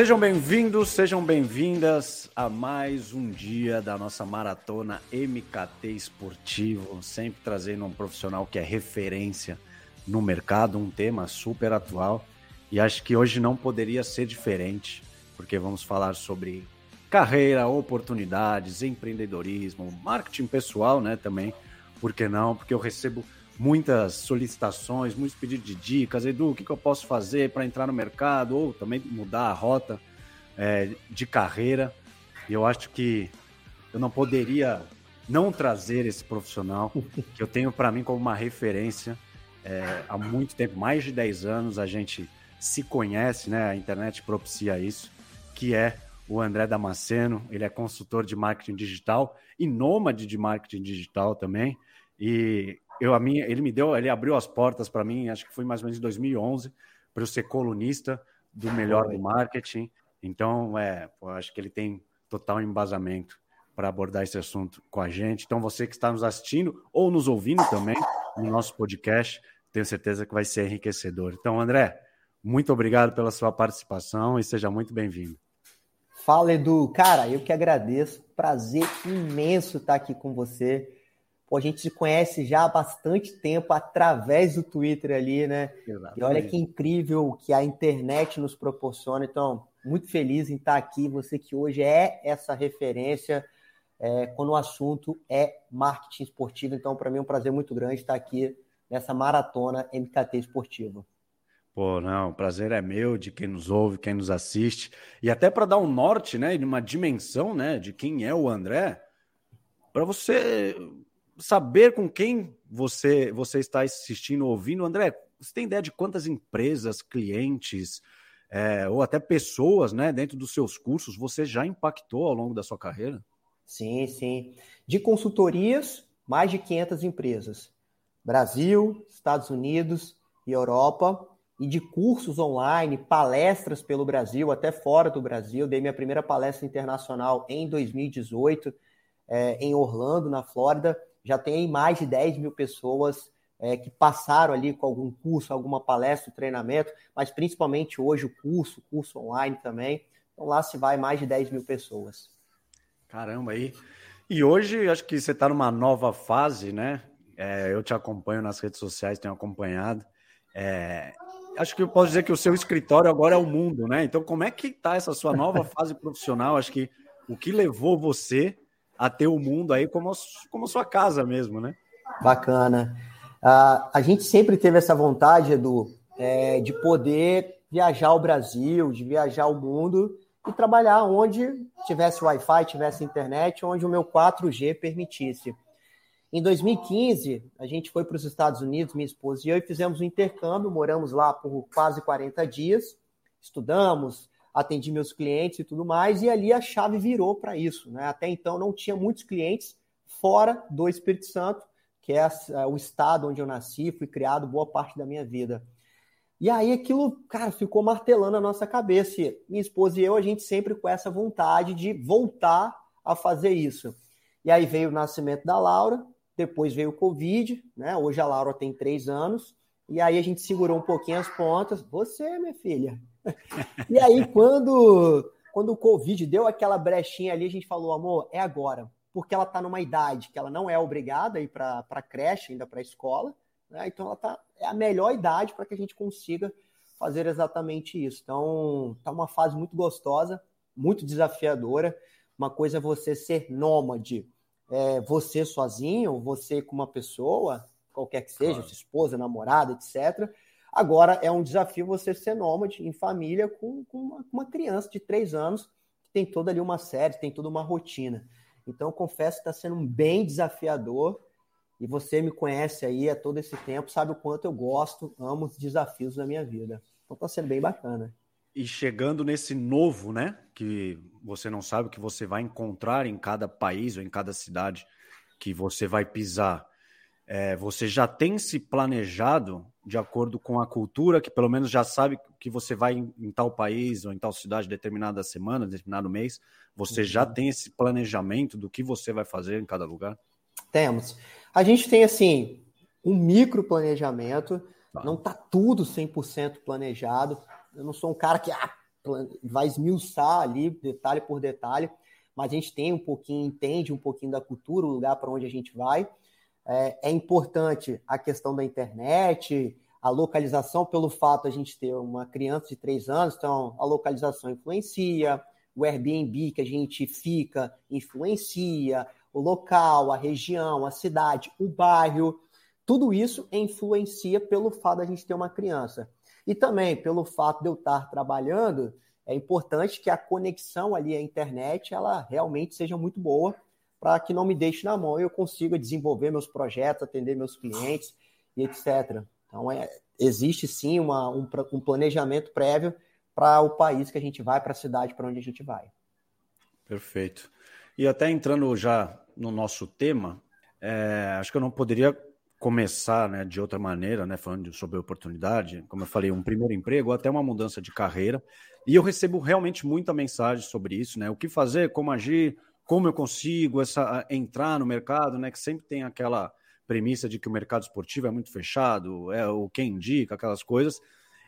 Sejam bem-vindos, sejam bem-vindas a mais um dia da nossa maratona MKT Esportivo, sempre trazendo um profissional que é referência no mercado, um tema super atual. E acho que hoje não poderia ser diferente, porque vamos falar sobre carreira, oportunidades, empreendedorismo, marketing pessoal, né, também. Por que não? Porque eu recebo muitas solicitações, muitos pedidos de dicas. Edu, o que, que eu posso fazer para entrar no mercado ou também mudar a rota é, de carreira? E eu acho que eu não poderia não trazer esse profissional que eu tenho para mim como uma referência é, há muito tempo, mais de 10 anos a gente se conhece, né? A internet propicia isso, que é o André Damasceno. Ele é consultor de marketing digital e nômade de marketing digital também. E eu a minha, ele me deu, ele abriu as portas para mim, acho que foi mais ou menos em 2011, para eu ser colunista do melhor do marketing. Então, é, acho que ele tem total embasamento para abordar esse assunto com a gente. Então, você que está nos assistindo ou nos ouvindo também no nosso podcast, tenho certeza que vai ser enriquecedor. Então, André, muito obrigado pela sua participação e seja muito bem-vindo. Fala, Edu. Cara, eu que agradeço. Prazer imenso estar aqui com você. Pô, a gente se conhece já há bastante tempo através do Twitter ali, né? Exatamente. E olha que incrível que a internet nos proporciona. Então, muito feliz em estar aqui. Você que hoje é essa referência é, quando o assunto é marketing esportivo. Então, para mim é um prazer muito grande estar aqui nessa maratona MKT esportiva. Pô, não, o prazer é meu de quem nos ouve, quem nos assiste. E até para dar um norte, né, uma dimensão, né, de quem é o André, para você saber com quem você você está assistindo, ouvindo. André, você tem ideia de quantas empresas, clientes, é, ou até pessoas, né, dentro dos seus cursos, você já impactou ao longo da sua carreira? Sim, sim. De consultorias, mais de 500 empresas. Brasil, Estados Unidos e Europa e de cursos online, palestras pelo Brasil, até fora do Brasil. Dei minha primeira palestra internacional em 2018, é, em Orlando, na Flórida. Já tem mais de 10 mil pessoas é, que passaram ali com algum curso, alguma palestra, treinamento, mas principalmente hoje o curso, curso online também. Então lá se vai mais de 10 mil pessoas. Caramba, aí. E hoje acho que você está numa nova fase, né? É, eu te acompanho nas redes sociais, tenho acompanhado. É, acho que eu posso dizer que o seu escritório agora é o mundo, né? Então, como é que está essa sua nova fase profissional? Acho que o que levou você a ter o mundo aí como, como sua casa mesmo, né? Bacana. Uh, a gente sempre teve essa vontade, Edu, é, de poder viajar o Brasil, de viajar o mundo e trabalhar onde tivesse Wi-Fi, tivesse internet, onde o meu 4G permitisse. Em 2015, a gente foi para os Estados Unidos, minha esposa e eu, e fizemos um intercâmbio, moramos lá por quase 40 dias, estudamos, atendi meus clientes e tudo mais, e ali a chave virou para isso. Né? Até então não tinha muitos clientes fora do Espírito Santo, que é o estado onde eu nasci, fui criado boa parte da minha vida. E aí aquilo, cara, ficou martelando a nossa cabeça. E minha esposa e eu, a gente sempre com essa vontade de voltar a fazer isso. E aí veio o nascimento da Laura, depois veio o Covid, né? Hoje a Laura tem três anos, e aí a gente segurou um pouquinho as pontas. Você, minha filha. E aí, quando, quando o Covid deu aquela brechinha ali, a gente falou, amor, é agora. Porque ela está numa idade que ela não é obrigada a ir para a creche, ainda para a escola. Né? Então, ela tá, é a melhor idade para que a gente consiga fazer exatamente isso. Então, tá uma fase muito gostosa, muito desafiadora. Uma coisa é você ser nômade, é, você sozinho, você com uma pessoa, qualquer que seja, claro. sua esposa, namorada, etc. Agora é um desafio você ser nômade em família com, com uma, uma, criança de três anos, que tem toda ali uma série, tem toda uma rotina. Então, confesso que está sendo bem desafiador. E você me conhece aí há todo esse tempo, sabe o quanto eu gosto, amo os desafios da minha vida. Então está sendo bem bacana. E chegando nesse novo, né? Que você não sabe o que você vai encontrar em cada país ou em cada cidade que você vai pisar. É, você já tem se planejado de acordo com a cultura, que pelo menos já sabe que você vai em, em tal país ou em tal cidade determinada semana, determinado mês. Você uhum. já tem esse planejamento do que você vai fazer em cada lugar? Temos. A gente tem, assim, um micro planejamento, tá. não está tudo 100% planejado, eu não sou um cara que, ah, vai esmiuçar ali, detalhe por detalhe, mas a gente tem um pouquinho, entende um pouquinho da cultura, o lugar para onde a gente vai. É, é, importante a questão da internet, a localização, pelo fato de a gente ter uma criança de três anos, então a localização influencia, o Airbnb que a gente fica influencia, o local, a região, a cidade, o bairro, tudo isso influencia pelo fato de a gente ter uma criança. E também pelo fato de eu estar trabalhando, é importante que a conexão ali à internet ela realmente seja muito boa para que não me deixe na mão e eu consiga desenvolver meus projetos, atender meus clientes e etc. Então, é, existe sim uma, um, um planejamento prévio para o país que a gente vai, para a cidade para onde a gente vai. Perfeito. E até entrando já no nosso tema, é, acho que eu não poderia começar né, de outra maneira, né, falando sobre oportunidade, como eu falei, um primeiro emprego, até uma mudança de carreira. E eu recebo realmente muita mensagem sobre isso, né? O que fazer, como agir, como eu consigo essa, entrar no mercado, né? Que sempre tem aquela premissa de que o mercado esportivo é muito fechado, é o quem indica, aquelas coisas.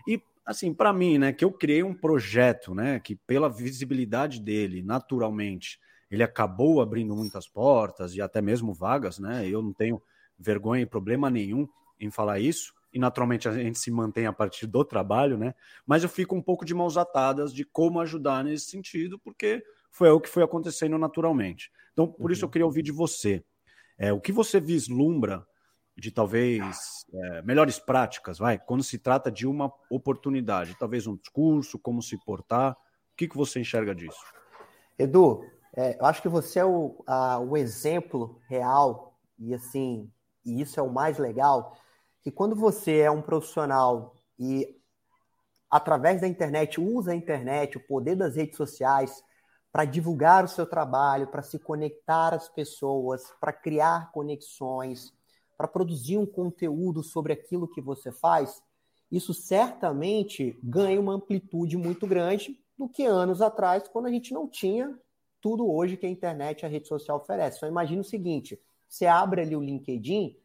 E assim, para mim, né, que eu criei um projeto, né, que pela visibilidade dele, naturalmente, ele acabou abrindo muitas portas e até mesmo vagas, né? Eu não tenho vergonha e problema nenhum em falar isso, e naturalmente a gente se mantém a partir do trabalho, né? Mas eu fico um pouco de mãos atadas de como ajudar nesse sentido, porque foi o que foi acontecendo naturalmente. Então, por uhum. isso eu queria ouvir de você. É, o que você vislumbra de talvez é, melhores práticas, vai, quando se trata de uma oportunidade, talvez um discurso, como se portar, o que, que você enxerga disso? Edu, é, eu acho que você é o, a, o exemplo real e assim, e isso é o mais legal, que quando você é um profissional e através da internet usa a internet, o poder das redes sociais para divulgar o seu trabalho, para se conectar às pessoas, para criar conexões, para produzir um conteúdo sobre aquilo que você faz, isso certamente ganha uma amplitude muito grande do que anos atrás, quando a gente não tinha tudo hoje que a internet e a rede social oferece. Então imagine o seguinte, você abre ali o LinkedIn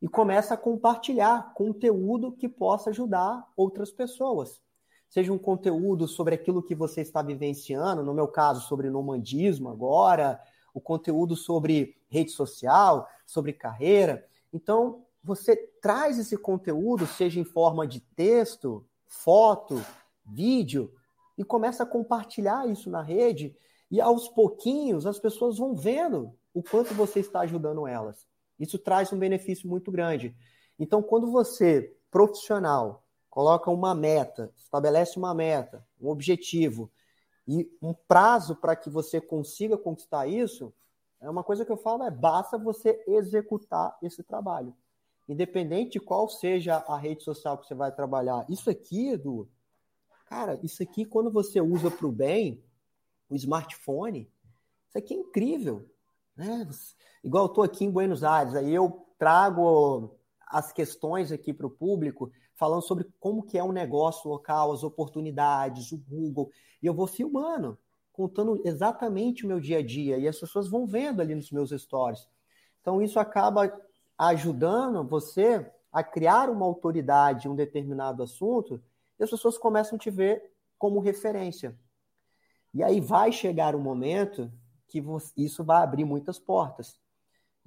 e começa a compartilhar conteúdo que possa ajudar outras pessoas. Seja um conteúdo sobre aquilo que você está vivenciando, no meu caso, sobre nomandismo agora, o conteúdo sobre rede social, sobre carreira. Então, você traz esse conteúdo, seja em forma de texto, foto, vídeo, e começa a compartilhar isso na rede, e aos pouquinhos as pessoas vão vendo o quanto você está ajudando elas. Isso traz um benefício muito grande. Então, quando você, profissional, coloca uma meta, estabelece uma meta, um objetivo e um prazo para que você consiga conquistar isso, é uma coisa que eu falo é basta você executar esse trabalho. Independente de qual seja a rede social que você vai trabalhar. Isso aqui, Edu, cara, isso aqui quando você usa para o bem, o smartphone, isso aqui é incrível. Né? Igual eu estou aqui em Buenos Aires, aí eu trago as questões aqui para o público, falando sobre como que é um negócio local, as oportunidades, o Google, e eu vou filmando contando exatamente o meu dia a dia e as pessoas vão vendo ali nos meus stories. Então isso acaba ajudando você a criar uma autoridade em um determinado assunto e as pessoas começam a te ver como referência. E aí vai chegar um momento que isso vai abrir muitas portas.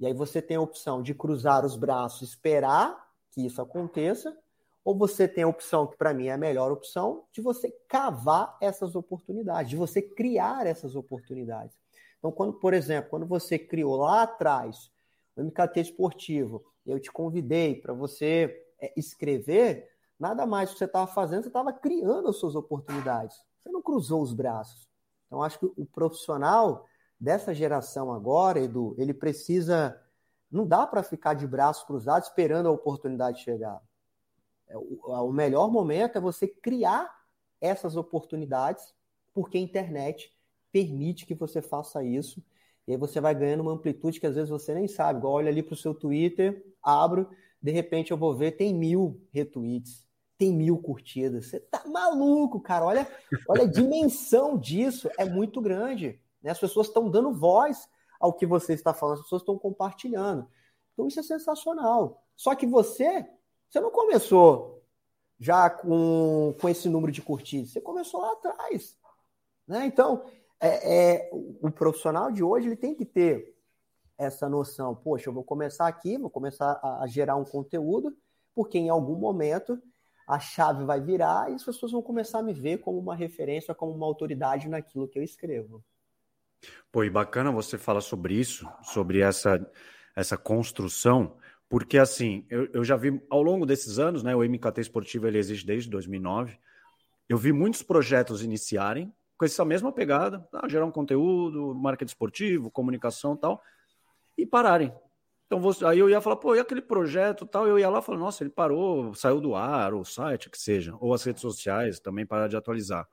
E aí você tem a opção de cruzar os braços, esperar que isso aconteça, ou você tem a opção, que para mim é a melhor opção, de você cavar essas oportunidades, de você criar essas oportunidades. Então, quando, por exemplo, quando você criou lá atrás o MKT esportivo, eu te convidei para você é, escrever, nada mais que você estava fazendo, você estava criando as suas oportunidades. Você não cruzou os braços. Então, acho que o profissional dessa geração agora, Edu, ele precisa. Não dá para ficar de braços cruzados esperando a oportunidade chegar. É, o melhor momento é você criar essas oportunidades, porque a internet permite que você faça isso. E aí você vai ganhando uma amplitude que às vezes você nem sabe. Igual olha ali para o seu Twitter, abro, de repente eu vou ver, tem mil retweets, tem mil curtidas. Você tá maluco, cara. Olha, olha a dimensão disso, é muito grande. Né? As pessoas estão dando voz ao que você está falando, as pessoas estão compartilhando. Então isso é sensacional. Só que você você não começou já com, com esse número de curtidas? Você começou lá atrás. Né? Então, é, é, o profissional de hoje ele tem que ter essa noção. Poxa, eu vou começar aqui, vou começar a, a gerar um conteúdo, porque em algum momento a chave vai virar e as pessoas vão começar a me ver como uma referência, como uma autoridade naquilo que eu escrevo. Pô, e bacana você falar sobre isso, sobre essa, essa construção, porque assim, eu, eu já vi ao longo desses anos, né, o MKT Esportivo ele existe desde 2009, eu vi muitos projetos iniciarem com essa mesma pegada, ah, gerar um conteúdo, marketing esportivo, comunicação tal, e pararem. Então, você, aí eu ia falar, pô, e aquele projeto tal? Eu ia lá e falar, nossa, ele parou, saiu do ar, ou o site, que seja, ou as redes sociais também pararam de atualizar.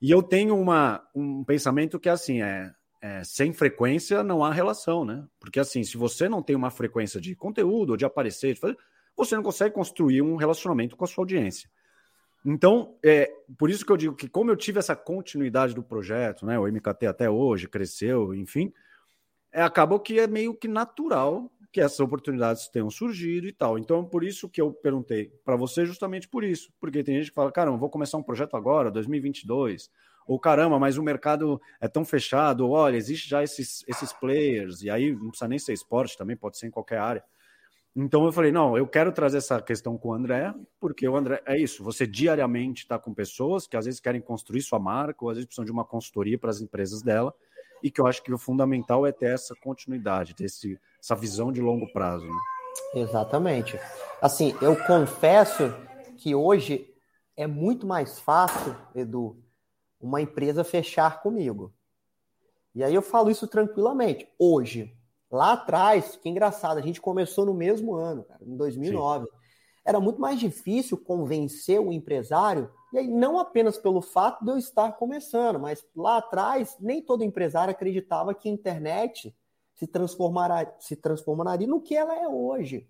E eu tenho uma, um pensamento que é assim, é, é, sem frequência não há relação, né? Porque assim, se você não tem uma frequência de conteúdo, de aparecer, de fazer, você não consegue construir um relacionamento com a sua audiência. Então, é por isso que eu digo que, como eu tive essa continuidade do projeto, né? O MKT até hoje cresceu, enfim é, acabou que é meio que natural que essas oportunidades tenham surgido e tal. Então, por isso que eu perguntei para você, justamente por isso. Porque tem gente que fala, caramba, vou começar um projeto agora, 2022. Ou caramba, mas o mercado é tão fechado. Olha, existe já esses, esses players. E aí não precisa nem ser esporte, também pode ser em qualquer área. Então eu falei, não, eu quero trazer essa questão com o André, porque o André é isso, você diariamente está com pessoas que às vezes querem construir sua marca, ou às vezes precisam de uma consultoria para as empresas dela, e que eu acho que o fundamental é ter essa continuidade, ter esse, essa visão de longo prazo. Né? Exatamente. Assim, eu confesso que hoje é muito mais fácil, Edu, uma empresa fechar comigo. E aí eu falo isso tranquilamente. Hoje, lá atrás, que engraçado, a gente começou no mesmo ano, cara, em 2009. Sim. Era muito mais difícil convencer o empresário e aí, não apenas pelo fato de eu estar começando, mas lá atrás, nem todo empresário acreditava que a internet se, transformará, se transformaria no que ela é hoje.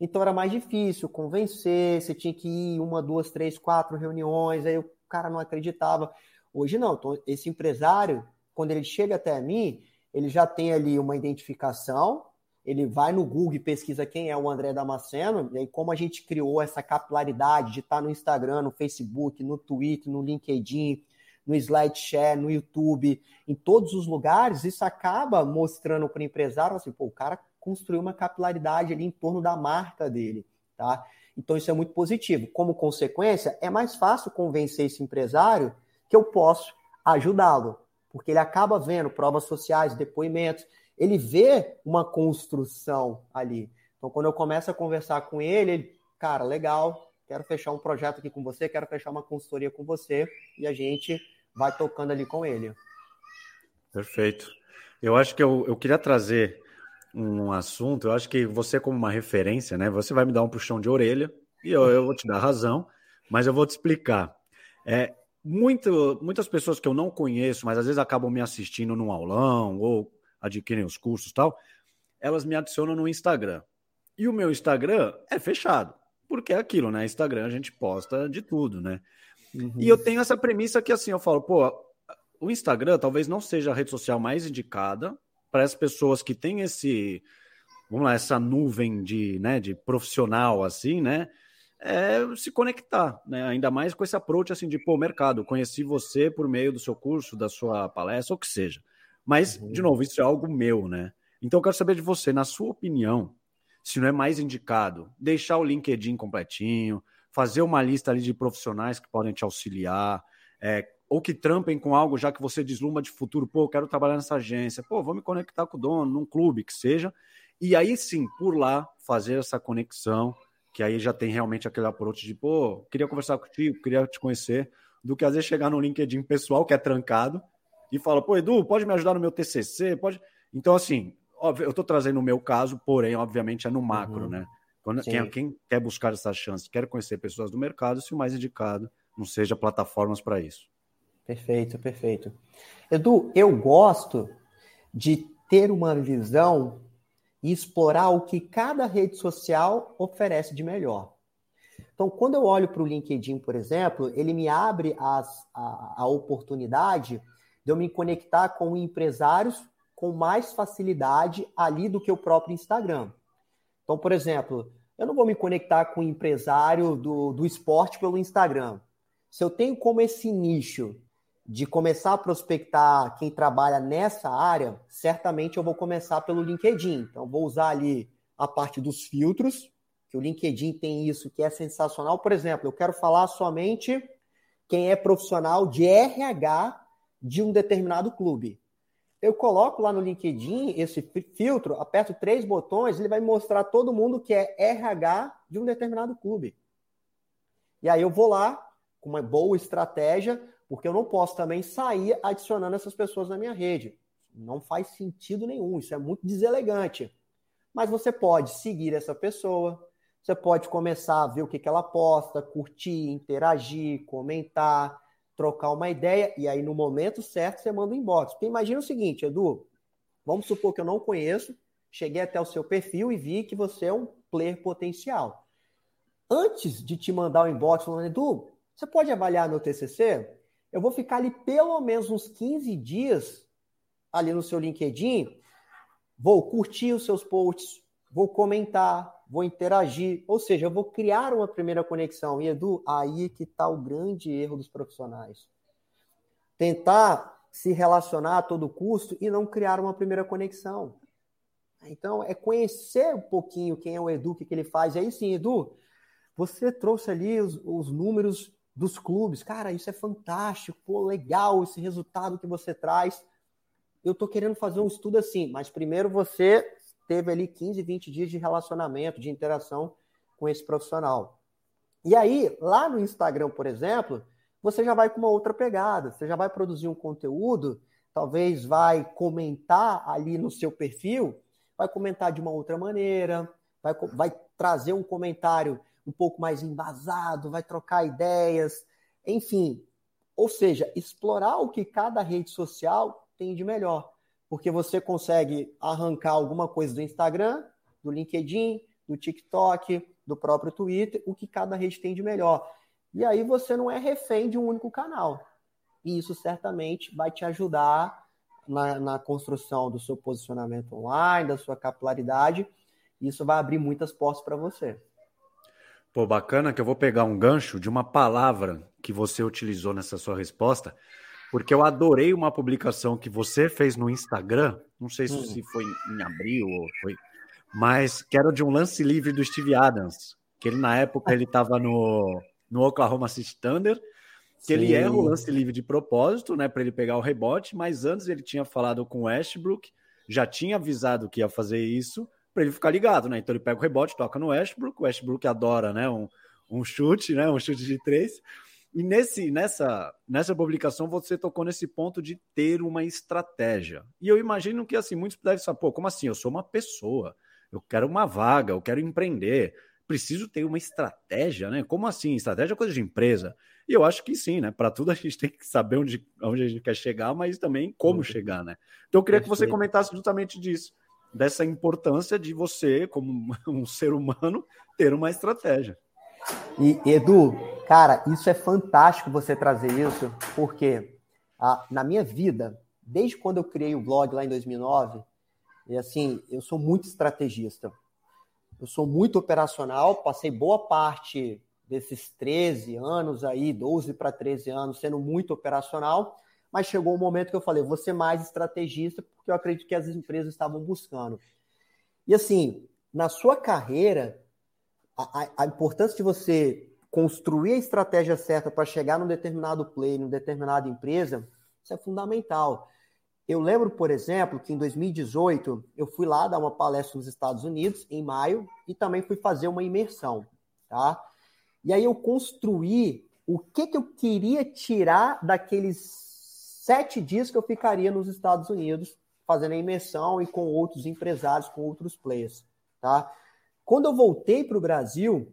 Então era mais difícil convencer, você tinha que ir uma, duas, três, quatro reuniões, aí o cara não acreditava. Hoje não, então, esse empresário, quando ele chega até mim, ele já tem ali uma identificação, ele vai no Google e pesquisa quem é o André Damasceno, e aí como a gente criou essa capilaridade de estar no Instagram, no Facebook, no Twitter, no LinkedIn, no SlideShare, no YouTube, em todos os lugares, isso acaba mostrando para o empresário assim, pô, o cara construiu uma capilaridade ali em torno da marca dele, tá? Então isso é muito positivo. Como consequência, é mais fácil convencer esse empresário que eu posso ajudá-lo, porque ele acaba vendo provas sociais, depoimentos, ele vê uma construção ali. Então, quando eu começo a conversar com ele, ele, cara, legal, quero fechar um projeto aqui com você, quero fechar uma consultoria com você, e a gente vai tocando ali com ele. Perfeito. Eu acho que eu, eu queria trazer um assunto, eu acho que você, como uma referência, né? Você vai me dar um puxão de orelha e eu, eu vou te dar razão, mas eu vou te explicar. É, muito, muitas pessoas que eu não conheço, mas às vezes acabam me assistindo num aulão ou adquirem os cursos tal, elas me adicionam no Instagram. E o meu Instagram é fechado, porque é aquilo, né? Instagram a gente posta de tudo, né? Uhum. E eu tenho essa premissa que assim, eu falo, pô, o Instagram talvez não seja a rede social mais indicada para as pessoas que têm esse, vamos lá, essa nuvem de, né, de profissional assim, né? É se conectar, né? Ainda mais com esse approach assim de pô, mercado, conheci você por meio do seu curso, da sua palestra, ou que seja. Mas, uhum. de novo, isso é algo meu, né? Então eu quero saber de você, na sua opinião, se não é mais indicado deixar o LinkedIn completinho, fazer uma lista ali de profissionais que podem te auxiliar, é, ou que trampem com algo já que você desluma de futuro, pô, eu quero trabalhar nessa agência, pô, vou me conectar com o dono, num clube que seja, e aí sim, por lá, fazer essa conexão, que aí já tem realmente aquele approach de, pô, queria conversar contigo, queria te conhecer, do que às vezes chegar no LinkedIn pessoal, que é trancado, e fala, pô, Edu, pode me ajudar no meu TCC? Pode. Então, assim, óbvio, eu estou trazendo o meu caso, porém, obviamente, é no macro, uhum. né? Quando, quem, quem, quer buscar essa chance, quer conhecer pessoas do mercado, se o mais indicado não seja plataformas para isso. Perfeito, perfeito. Edu, eu gosto de ter uma visão e explorar o que cada rede social oferece de melhor. Então, quando eu olho para o LinkedIn, por exemplo, ele me abre as, a, a oportunidade de eu me conectar com empresários com mais facilidade ali do que o próprio Instagram. Então, por exemplo, eu não vou me conectar com empresário do, do esporte pelo Instagram. Se eu tenho como esse nicho de começar a prospectar quem trabalha nessa área, certamente eu vou começar pelo LinkedIn. Então, vou usar ali a parte dos filtros, que o LinkedIn tem isso que é sensacional. Por exemplo, eu quero falar somente quem é profissional de RH de um determinado clube. Eu coloco lá no LinkedIn esse filtro, aperto três botões, ele vai mostrar todo mundo que é RH de um determinado clube. E aí eu vou lá com uma boa estratégia, porque eu não posso também sair adicionando essas pessoas na minha rede. Não faz sentido nenhum, isso é muito deselegante. Mas você pode seguir essa pessoa, você pode começar a ver o que, que ela posta, curtir, interagir, comentar, trocar uma ideia, e aí no momento certo você manda um inbox. Porque imagina o seguinte, Edu, vamos supor que eu não conheço, cheguei até o seu perfil e vi que você é um player potencial. Antes de te mandar o um inbox falando, Edu, você pode avaliar meu TCC? Eu vou ficar ali pelo menos uns 15 dias ali no seu LinkedIn, vou curtir os seus posts, vou comentar, vou interagir, ou seja, eu vou criar uma primeira conexão. E Edu, aí que está o grande erro dos profissionais. Tentar se relacionar a todo custo e não criar uma primeira conexão. Então, é conhecer um pouquinho quem é o Edu, o que, ele faz. E aí sim, Edu, você trouxe ali os, os números dos clubes. Cara, isso é fantástico, pô, legal esse resultado que você traz. Eu tô querendo fazer um estudo assim, mas primeiro você teve ali 15, 20 dias de relacionamento, de interação com esse profissional. E aí, lá no Instagram, por exemplo, você já vai com uma outra pegada, você já vai produzir um conteúdo, talvez vai comentar ali no seu perfil, vai comentar de uma outra maneira, vai, vai trazer um comentário um pouco mais embasado, vai trocar ideias, enfim. Ou seja, explorar o que cada rede social tem de melhor porque você consegue arrancar alguma coisa do Instagram, do LinkedIn, do TikTok, do próprio Twitter, o que cada rede tem de melhor. E aí você não é refém de um único canal. E isso certamente vai te ajudar na, na construção do seu posicionamento online, da sua capilaridade. Isso vai abrir muitas portas para você. Pô, bacana que eu vou pegar um gancho de uma palavra que você utilizou nessa sua resposta, porque eu adorei uma publicação que você fez no Instagram, não sei se, hum. foi em abril ou foi, mas que era de um lance livre do Steve Adams, que ele na época ele estava no, no Oklahoma City Thunder, que Sim. ele erra o lance livre de propósito, né, para ele pegar o rebote, mas antes ele tinha falado com o Westbrook, já tinha avisado que ia fazer isso, para ele ficar ligado, né? Então ele pega o rebote, toca no Westbrook, o Westbrook adora, né, um, um chute, né, um chute de três. E nesse, nessa, nessa publicação você tocou nesse ponto de ter uma estratégia. E eu imagino que assim, muitos devem saber, pô, como assim? Eu sou uma pessoa, eu quero uma vaga, eu quero empreender, preciso ter uma estratégia, né? Como assim? Estratégia é coisa de empresa. E eu acho que sim, né? Para tudo a gente tem que saber onde, onde a gente quer chegar, mas também como chegar, né? Então eu queria que você comentasse justamente disso, dessa importância de você, como um ser humano, ter uma estratégia. E, Edu, cara, isso é fantástico você trazer isso, porque na minha vida, desde quando eu criei o blog lá em 2009, e assim, eu sou muito estrategista. Eu sou muito operacional, passei boa parte desses 13 anos aí, 12 para 13 anos, sendo muito operacional, mas chegou um momento que eu falei, vou ser mais estrategista, porque eu acredito que as empresas estavam buscando. E assim, na sua carreira, a, a importância de você construir a estratégia certa para chegar num determinado play, numa determinada empresa, isso é fundamental. Eu lembro, por exemplo, que em 2018 eu fui lá dar uma palestra nos Estados Unidos, em maio, e também fui fazer uma imersão, tá? E aí eu construí o que, que eu queria tirar daqueles sete dias que eu ficaria nos Estados Unidos fazendo a imersão e com outros empresários, com outros players, tá? Quando eu voltei para o Brasil,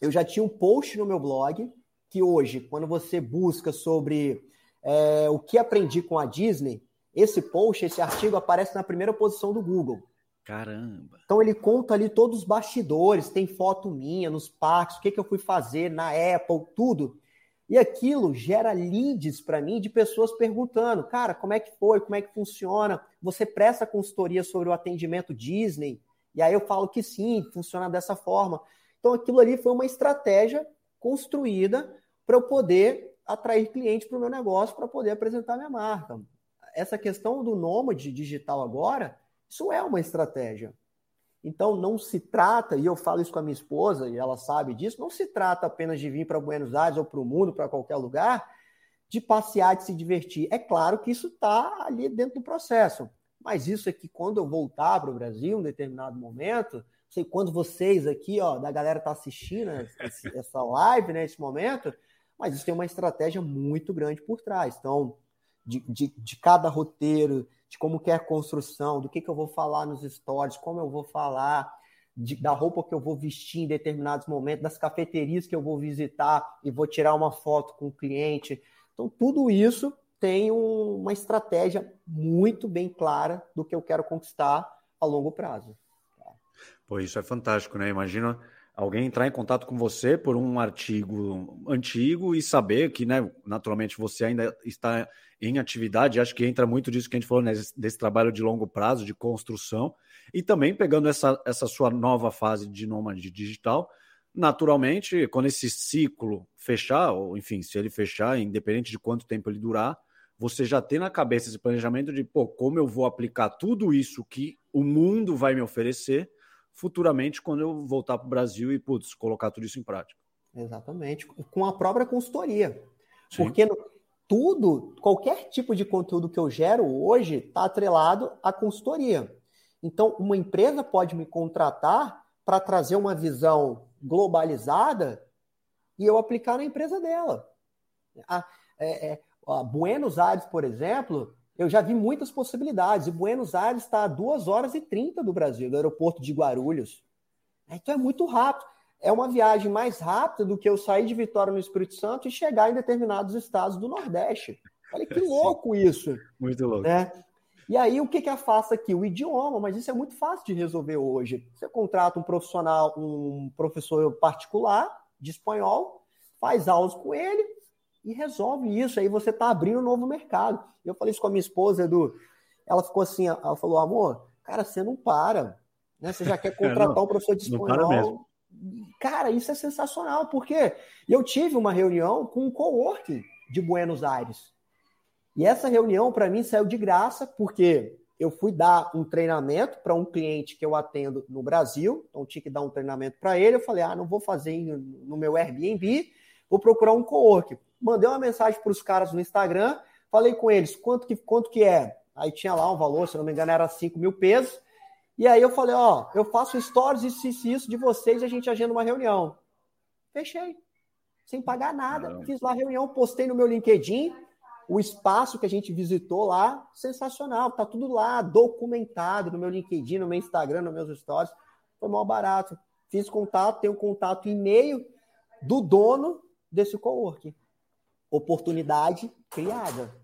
eu já tinha um post no meu blog, que hoje, quando você busca sobre é, o que aprendi com a Disney, esse post, esse artigo aparece na primeira posição do Google. Caramba! Então ele conta ali todos os bastidores, tem foto minha nos parques, o que, que eu fui fazer na Apple, tudo. E aquilo gera leads para mim de pessoas perguntando, cara, como é que foi, como é que funciona? Você presta consultoria sobre o atendimento Disney? E aí eu falo que sim, funciona dessa forma. Então aquilo ali foi uma estratégia construída para eu poder atrair clientes para o meu negócio, para poder apresentar minha marca. Essa questão do nômade digital agora, isso é uma estratégia. Então não se trata, e eu falo isso com a minha esposa, e ela sabe disso, não se trata apenas de vir para Buenos Aires ou para o mundo, para qualquer lugar, de passear, de se divertir. É claro que isso está ali dentro do processo. Mas isso é que quando eu voltar para o Brasil, em determinado momento, sei quando vocês aqui, ó, da galera tá assistindo essa live, né, esse momento, mas isso tem uma estratégia muito grande por trás. Então, de, de, de cada roteiro, de como que é a construção, do que, que eu vou falar nos stories, como eu vou falar, de, da roupa que eu vou vestir em determinados momentos, das cafeterias que eu vou visitar e vou tirar uma foto com o cliente. Então, tudo isso tem um, uma estratégia muito bem clara do que eu quero conquistar a longo prazo. Pô, isso é fantástico, né? Imagina alguém entrar em contato com você por um artigo antigo e saber que, né, naturalmente você ainda está em atividade. Acho que entra muito disso que a gente falou, né, desse trabalho de longo prazo, de construção, e também pegando essa, essa sua nova fase de nômade digital, naturalmente, quando esse ciclo fechar, ou enfim, se ele fechar, independente de quanto tempo ele durar, você já tem na cabeça esse planejamento de, pô, como eu vou aplicar tudo isso que o mundo vai me oferecer futuramente quando eu voltar para o Brasil e, putz, colocar tudo isso em prática. Exatamente, com a própria consultoria. Sim. Porque tudo, qualquer tipo de conteúdo que eu gero hoje está atrelado à consultoria. Então, uma empresa pode me contratar para trazer uma visão globalizada e eu aplicar na empresa dela. A, é, é, a Buenos Aires, por exemplo, eu já vi muitas possibilidades. E Buenos Aires está a 2 horas e 30 do Brasil, do aeroporto de Guarulhos. Então é muito rápido. É uma viagem mais rápida do que eu sair de Vitória no Espírito Santo e chegar em determinados estados do Nordeste. Olha que louco isso. Muito louco. Né? E aí, o que, que afasta aqui? O idioma, mas isso é muito fácil de resolver hoje. Você contrata um profissional, um professor particular de espanhol, faz aulas com ele e resolve isso. Aí você está abrindo um novo mercado. Eu falei isso com a minha esposa, Edu. Ela ficou assim, ela falou, amor, cara, você não para. Né? Você já quer contratar não, um professor de espanhol. Cara, isso é sensacional, porque eu tive uma reunião com um coworking de Buenos Aires. E essa reunião, para mim, saiu de graça, porque eu fui dar um treinamento para um cliente que eu atendo no Brasil, então tinha que dar um treinamento para ele. Eu falei, ah, não vou fazer no meu Airbnb, vou procurar um co-work. Mandei uma mensagem para os caras no Instagram, falei com eles quanto que, quanto que é. Aí tinha lá um valor, se não me engano, era 5 mil pesos. E aí eu falei, ó, eu faço stories e isso, isso de vocês e a gente agenda uma reunião. Fechei. Sem pagar nada. Fiz lá a reunião, postei no meu LinkedIn o espaço que a gente visitou lá, sensacional, tá tudo lá, documentado no meu LinkedIn, no meu Instagram, nos meus stories. Foi mal barato. Fiz contato, tenho contato e-mail do dono desse coworking. Oportunidade criada.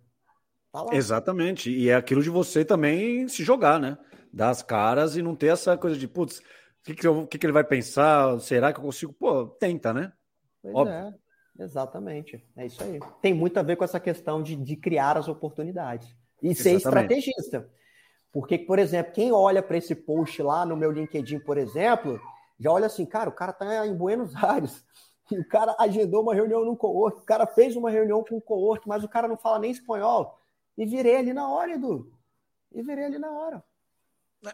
Tá Exatamente. E é aquilo de você também se jogar, né? Dar as caras e não ter essa coisa de, putz, o que, que, que, que ele vai pensar? Será que eu consigo? Pô, tenta, né? Pois Óbvio. é. Exatamente. É isso aí. Tem muito a ver com essa questão de, de criar as oportunidades. E ser estrategista. Porque, por exemplo, quem olha para esse post lá no meu LinkedIn, por exemplo, já olha assim, cara, o cara tá em Buenos Aires. O cara agendou uma reunião no cowork, o cara fez uma reunião com o cowork, mas o cara não fala nem espanhol. E virei ali na hora, Edu. E virei ali na hora.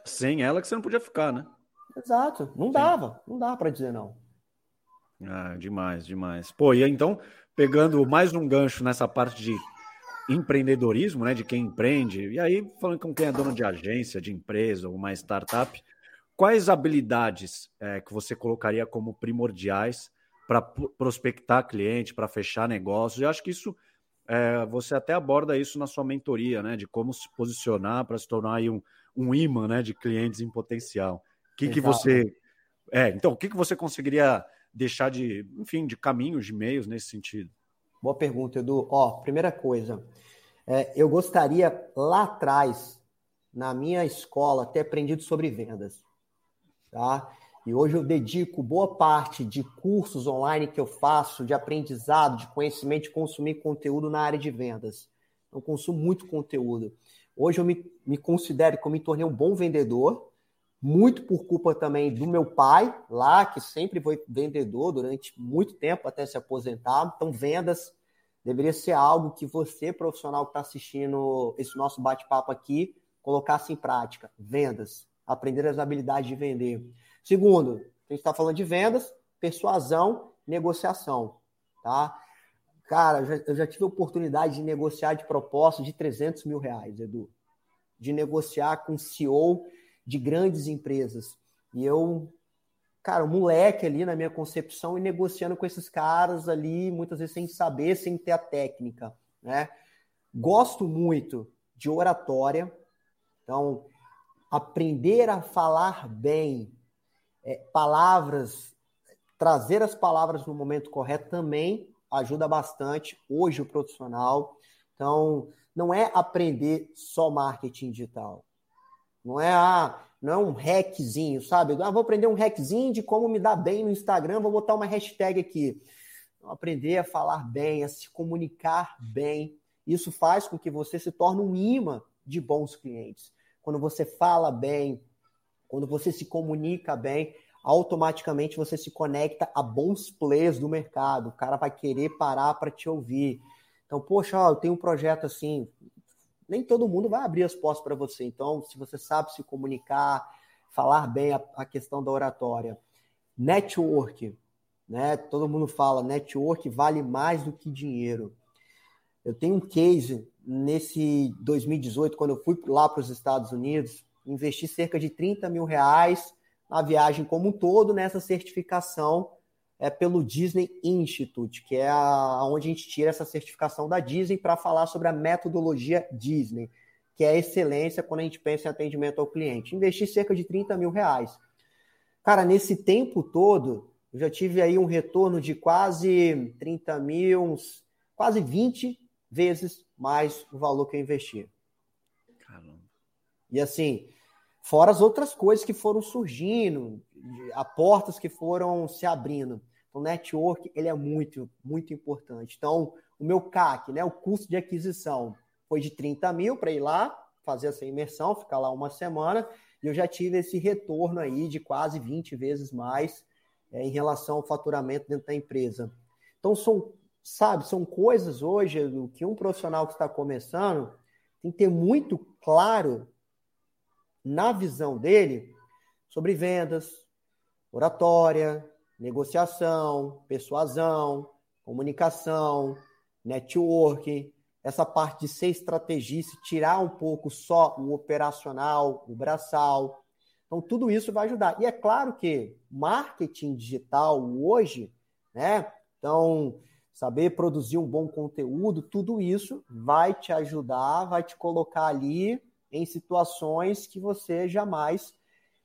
Sem ela que você não podia ficar, né? Exato. Não Sim. dava. Não dá para dizer não. Ah, demais, demais. Pô, e então, pegando mais um gancho nessa parte de empreendedorismo, né, de quem empreende, e aí falando com quem é dono de agência, de empresa ou uma startup, quais habilidades é, que você colocaria como primordiais para prospectar cliente, para fechar negócios? Eu acho que isso é, você até aborda isso na sua mentoria, né, de como se posicionar para se tornar aí um, um imã, né, de clientes em potencial. O que, que você é, então, o que, que você conseguiria deixar de, enfim, de caminhos, de meios nesse sentido? Boa pergunta, Edu. Ó, primeira coisa, é, eu gostaria lá atrás, na minha escola, ter aprendido sobre vendas, tá? E hoje eu dedico boa parte de cursos online que eu faço, de aprendizado, de conhecimento, de consumir conteúdo na área de vendas. Eu consumo muito conteúdo. Hoje eu me, me considero que eu me tornei um bom vendedor, muito por culpa também do meu pai, lá, que sempre foi vendedor durante muito tempo até se aposentar. Então, vendas deveria ser algo que você, profissional que está assistindo esse nosso bate-papo aqui, colocasse em prática. Vendas. Aprender as habilidades de vender. Segundo, a gente está falando de vendas, persuasão, negociação. Tá? Cara, eu já, eu já tive a oportunidade de negociar de proposta de 300 mil reais, Edu. De negociar com CEO de grandes empresas. E eu, cara, um moleque ali na minha concepção e negociando com esses caras ali, muitas vezes sem saber, sem ter a técnica, né? Gosto muito de oratória. Então, aprender a falar bem, é, palavras, trazer as palavras no momento correto também ajuda bastante hoje o profissional. Então, não é aprender só marketing digital. Não é, ah, não é um hackzinho, sabe? Ah, vou aprender um hackzinho de como me dar bem no Instagram, vou botar uma hashtag aqui. Aprender a falar bem, a se comunicar bem. Isso faz com que você se torne um imã de bons clientes. Quando você fala bem, quando você se comunica bem, automaticamente você se conecta a bons players do mercado. O cara vai querer parar para te ouvir. Então, poxa, ó, eu tenho um projeto assim. Nem todo mundo vai abrir as portas para você. Então, se você sabe se comunicar, falar bem a, a questão da oratória, network, né? Todo mundo fala, network vale mais do que dinheiro. Eu tenho um case nesse 2018, quando eu fui lá para os Estados Unidos, investi cerca de 30 mil reais na viagem como um todo, nessa certificação é pelo Disney Institute, que é a, onde a gente tira essa certificação da Disney para falar sobre a metodologia Disney, que é a excelência quando a gente pensa em atendimento ao cliente. Investi cerca de 30 mil reais. Cara, nesse tempo todo, eu já tive aí um retorno de quase 30 mil, quase 20 vezes mais o valor que eu investi. E assim, Fora as outras coisas que foram surgindo, a portas que foram se abrindo. Então, o network ele é muito, muito importante. Então, o meu CAC, né, o custo de aquisição, foi de 30 mil para ir lá, fazer essa imersão, ficar lá uma semana, e eu já tive esse retorno aí de quase 20 vezes mais é, em relação ao faturamento dentro da empresa. Então, são, sabe, são coisas hoje do que um profissional que está começando tem que ter muito claro na visão dele, sobre vendas, oratória, negociação, persuasão, comunicação, networking, essa parte de ser estrategista, tirar um pouco só o operacional, o braçal. Então, tudo isso vai ajudar. E é claro que marketing digital hoje, né? Então, saber produzir um bom conteúdo, tudo isso vai te ajudar, vai te colocar ali em situações que você jamais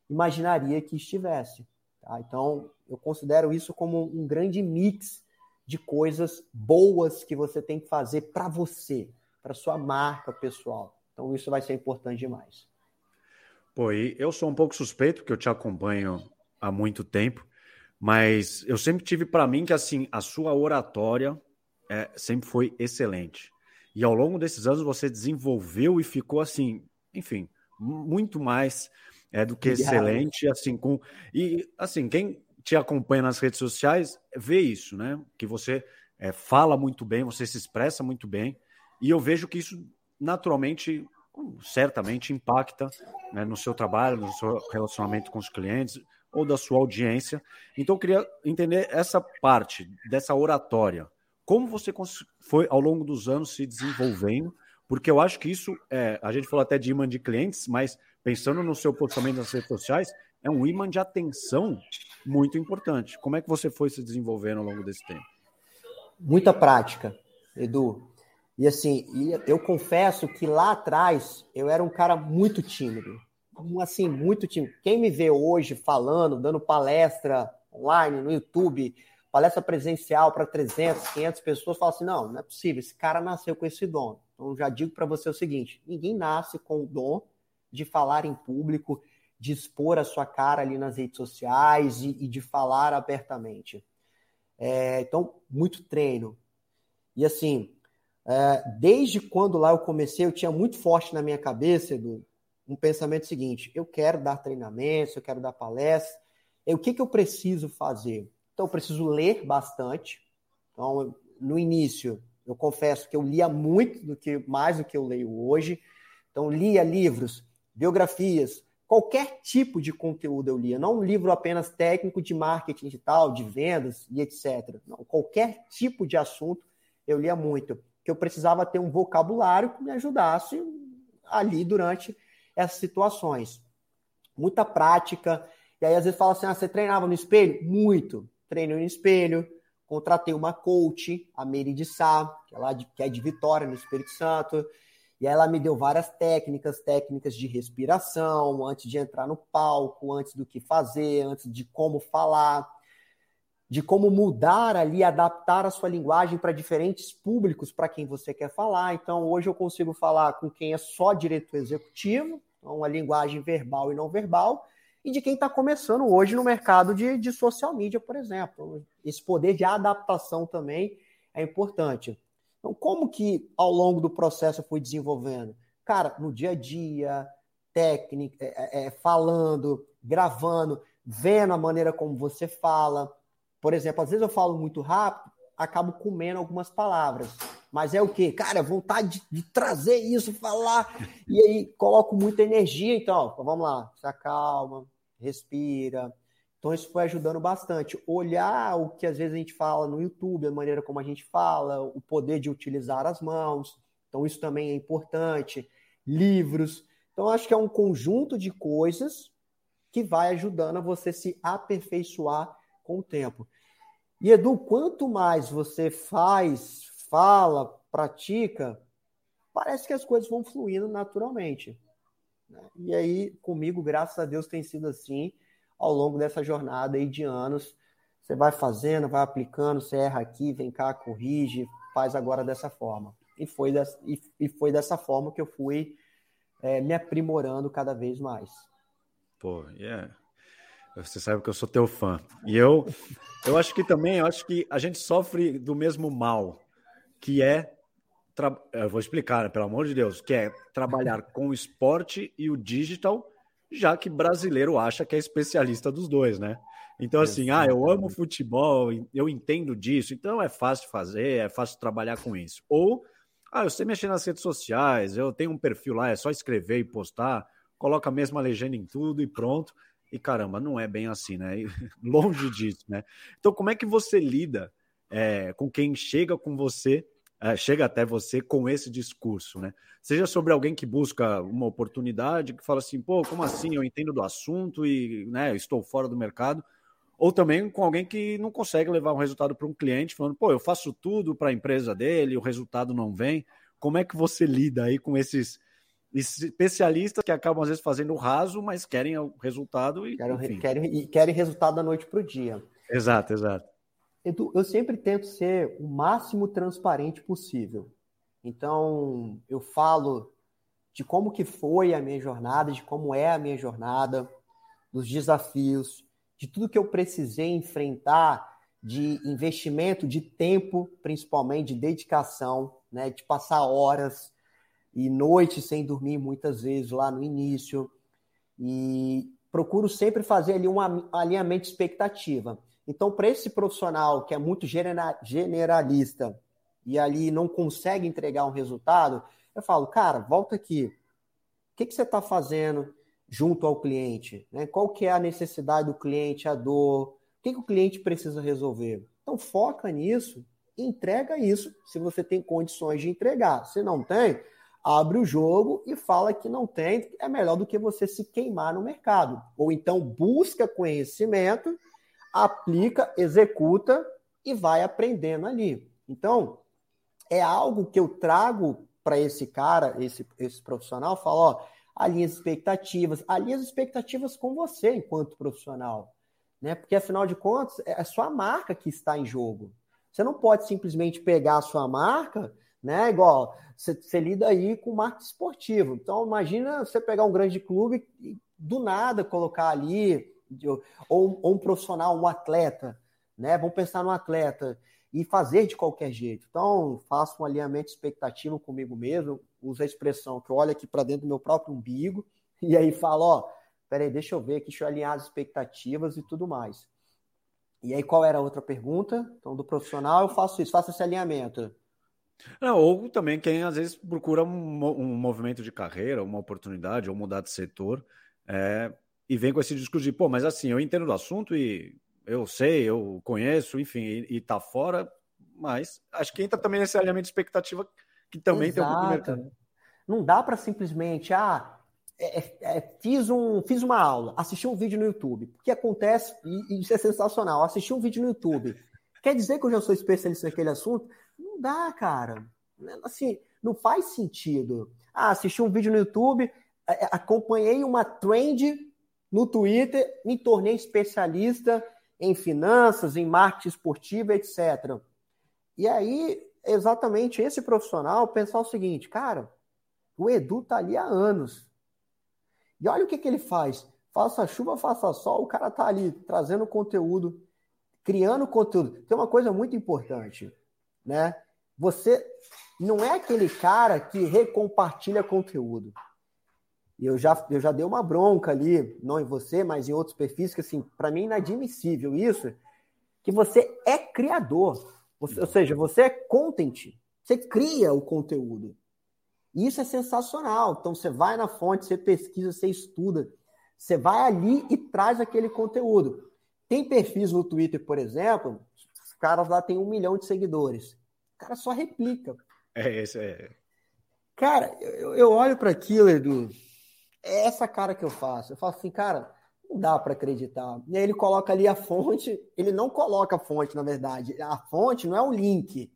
imaginaria que estivesse. Tá? Então, eu considero isso como um grande mix de coisas boas que você tem que fazer para você, para sua marca pessoal. Então, isso vai ser importante demais. Pô, e eu sou um pouco suspeito, porque eu te acompanho há muito tempo, mas eu sempre tive para mim que assim a sua oratória é, sempre foi excelente. E ao longo desses anos você desenvolveu e ficou assim enfim, muito mais é, do que excelente, assim, com. E assim, quem te acompanha nas redes sociais vê isso, né? Que você é, fala muito bem, você se expressa muito bem, e eu vejo que isso naturalmente, certamente, impacta né, no seu trabalho, no seu relacionamento com os clientes ou da sua audiência. Então, eu queria entender essa parte dessa oratória. Como você foi ao longo dos anos se desenvolvendo porque eu acho que isso, é, a gente falou até de imã de clientes, mas pensando no seu posicionamento nas redes sociais, é um imã de atenção muito importante. Como é que você foi se desenvolvendo ao longo desse tempo? Muita prática, Edu. E assim, eu confesso que lá atrás eu era um cara muito tímido. Assim, muito tímido. Quem me vê hoje falando, dando palestra online, no YouTube, palestra presencial para 300, 500 pessoas, fala assim: não, não é possível, esse cara nasceu com esse dom. Então, já digo para você o seguinte: ninguém nasce com o dom de falar em público, de expor a sua cara ali nas redes sociais e, e de falar abertamente. É, então, muito treino. E assim, é, desde quando lá eu comecei, eu tinha muito forte na minha cabeça, Edu, um pensamento seguinte: eu quero dar treinamentos, eu quero dar palestras, o que, que eu preciso fazer? Então, eu preciso ler bastante. Então, no início, eu confesso que eu lia muito do que mais do que eu leio hoje. Então, lia livros, biografias, qualquer tipo de conteúdo eu lia, não um livro apenas técnico de marketing digital, de vendas e etc. Não, qualquer tipo de assunto eu lia muito, que eu precisava ter um vocabulário que me ajudasse ali durante essas situações. Muita prática. E aí, às vezes, fala assim: ah, você treinava no espelho? Muito. Treinei no espelho, contratei uma coach, a Mary de Sá, que é, lá de, que é de Vitória, no Espírito Santo. E ela me deu várias técnicas, técnicas de respiração, antes de entrar no palco, antes do que fazer, antes de como falar, de como mudar ali, adaptar a sua linguagem para diferentes públicos para quem você quer falar. Então, hoje eu consigo falar com quem é só diretor executivo, então, uma linguagem verbal e não verbal, e de quem está começando hoje no mercado de, de social media, por exemplo. Esse poder de adaptação também é importante. Então, como que ao longo do processo eu fui desenvolvendo? Cara, no dia a dia, técnica, é, é, falando, gravando, vendo a maneira como você fala. Por exemplo, às vezes eu falo muito rápido, acabo comendo algumas palavras. Mas é o quê? Cara, vontade de, de trazer isso, falar, e aí coloco muita energia. Então, vamos lá, se acalma, respira, então isso foi ajudando bastante. Olhar o que às vezes a gente fala no YouTube, a maneira como a gente fala, o poder de utilizar as mãos. Então isso também é importante. Livros. Então acho que é um conjunto de coisas que vai ajudando a você se aperfeiçoar com o tempo. E Edu, quanto mais você faz, fala, pratica, parece que as coisas vão fluindo naturalmente. E aí, comigo, graças a Deus, tem sido assim ao longo dessa jornada aí de anos. Você vai fazendo, vai aplicando, você erra aqui, vem cá, corrige, faz agora dessa forma. E foi, dessa, e, e foi dessa forma que eu fui é, me aprimorando cada vez mais. Pô, yeah. Você sabe que eu sou teu fã. E eu, eu acho que também, eu acho que a gente sofre do mesmo mal, que é eu vou explicar, né, pelo amor de Deus, que é trabalhar com o esporte e o digital já que brasileiro acha que é especialista dos dois, né? Então, assim, ah, eu amo futebol, eu entendo disso, então é fácil fazer, é fácil trabalhar com isso. Ou, ah, eu sei mexer nas redes sociais, eu tenho um perfil lá, é só escrever e postar, coloca a mesma legenda em tudo e pronto. E caramba, não é bem assim, né? Longe disso, né? Então, como é que você lida é, com quem chega com você é, chega até você com esse discurso, né? Seja sobre alguém que busca uma oportunidade, que fala assim, pô, como assim? Eu entendo do assunto e né, estou fora do mercado. Ou também com alguém que não consegue levar um resultado para um cliente, falando, pô, eu faço tudo para a empresa dele, o resultado não vem. Como é que você lida aí com esses especialistas que acabam às vezes fazendo o raso, mas querem o resultado e querem, querem, querem resultado da noite para o dia. Exato, exato. Edu, eu sempre tento ser o máximo transparente possível. Então, eu falo de como que foi a minha jornada, de como é a minha jornada, dos desafios, de tudo que eu precisei enfrentar, de investimento, de tempo, principalmente, de dedicação, né, de passar horas e noites sem dormir muitas vezes lá no início. E procuro sempre fazer ali um alinhamento de expectativa. Então, para esse profissional que é muito generalista e ali não consegue entregar um resultado, eu falo, cara, volta aqui. O que, que você está fazendo junto ao cliente? Né? Qual que é a necessidade do cliente, a dor? O que, que o cliente precisa resolver? Então, foca nisso entrega isso se você tem condições de entregar. Se não tem, abre o jogo e fala que não tem, é melhor do que você se queimar no mercado. Ou então busca conhecimento aplica, executa e vai aprendendo ali. Então, é algo que eu trago para esse cara, esse, esse profissional, falo, ó, alinha as expectativas, alinha as expectativas com você enquanto profissional, né? Porque afinal de contas, é a sua marca que está em jogo. Você não pode simplesmente pegar a sua marca, né? Igual você, você lida aí com marketing esportivo. Então, imagina você pegar um grande clube e do nada colocar ali ou, ou um profissional, um atleta, né? Vamos pensar no atleta e fazer de qualquer jeito. Então, faço um alinhamento expectativo comigo mesmo, uso a expressão que eu olho aqui para dentro do meu próprio umbigo, E aí fala, ó, peraí, deixa eu ver aqui, deixa eu alinhar as expectativas e tudo mais. E aí, qual era a outra pergunta? Então, do profissional, eu faço isso, faço esse alinhamento. Não, ou também quem às vezes procura um, um, movimento de carreira, uma oportunidade, ou mudar de setor, é, e vem com esse discurso de, pô, mas assim, eu entendo do assunto e eu sei, eu conheço, enfim, e, e tá fora, mas acho que entra também nesse alinhamento de expectativa que também Exato. tem um pouco mercado. Não dá para simplesmente, ah, é, é, é, fiz, um, fiz uma aula, assisti um vídeo no YouTube. O que acontece, e, isso é sensacional, assisti um vídeo no YouTube. Quer dizer que eu já sou especialista naquele assunto? Não dá, cara. Assim, não faz sentido. Ah, assisti um vídeo no YouTube, é, acompanhei uma trend no Twitter, me tornei especialista em finanças, em marketing esportivo, etc. E aí, exatamente esse profissional pensar o seguinte, cara, o Edu tá ali há anos. E olha o que, que ele faz. Faça chuva, faça sol, o cara tá ali trazendo conteúdo, criando conteúdo. Tem uma coisa muito importante, né? Você não é aquele cara que recompartilha conteúdo. E eu já, eu já dei uma bronca ali, não em você, mas em outros perfis, que assim, para mim é inadmissível isso, que você é criador. Você, ou seja, você é content. Você cria o conteúdo. E isso é sensacional. Então você vai na fonte, você pesquisa, você estuda. Você vai ali e traz aquele conteúdo. Tem perfis no Twitter, por exemplo, os caras lá têm um milhão de seguidores. O cara só replica. É, isso é. Cara, eu, eu olho para aquilo, Edu. É essa cara que eu faço. Eu faço assim, cara, não dá para acreditar. E aí ele coloca ali a fonte. Ele não coloca a fonte, na verdade. A fonte não é um link.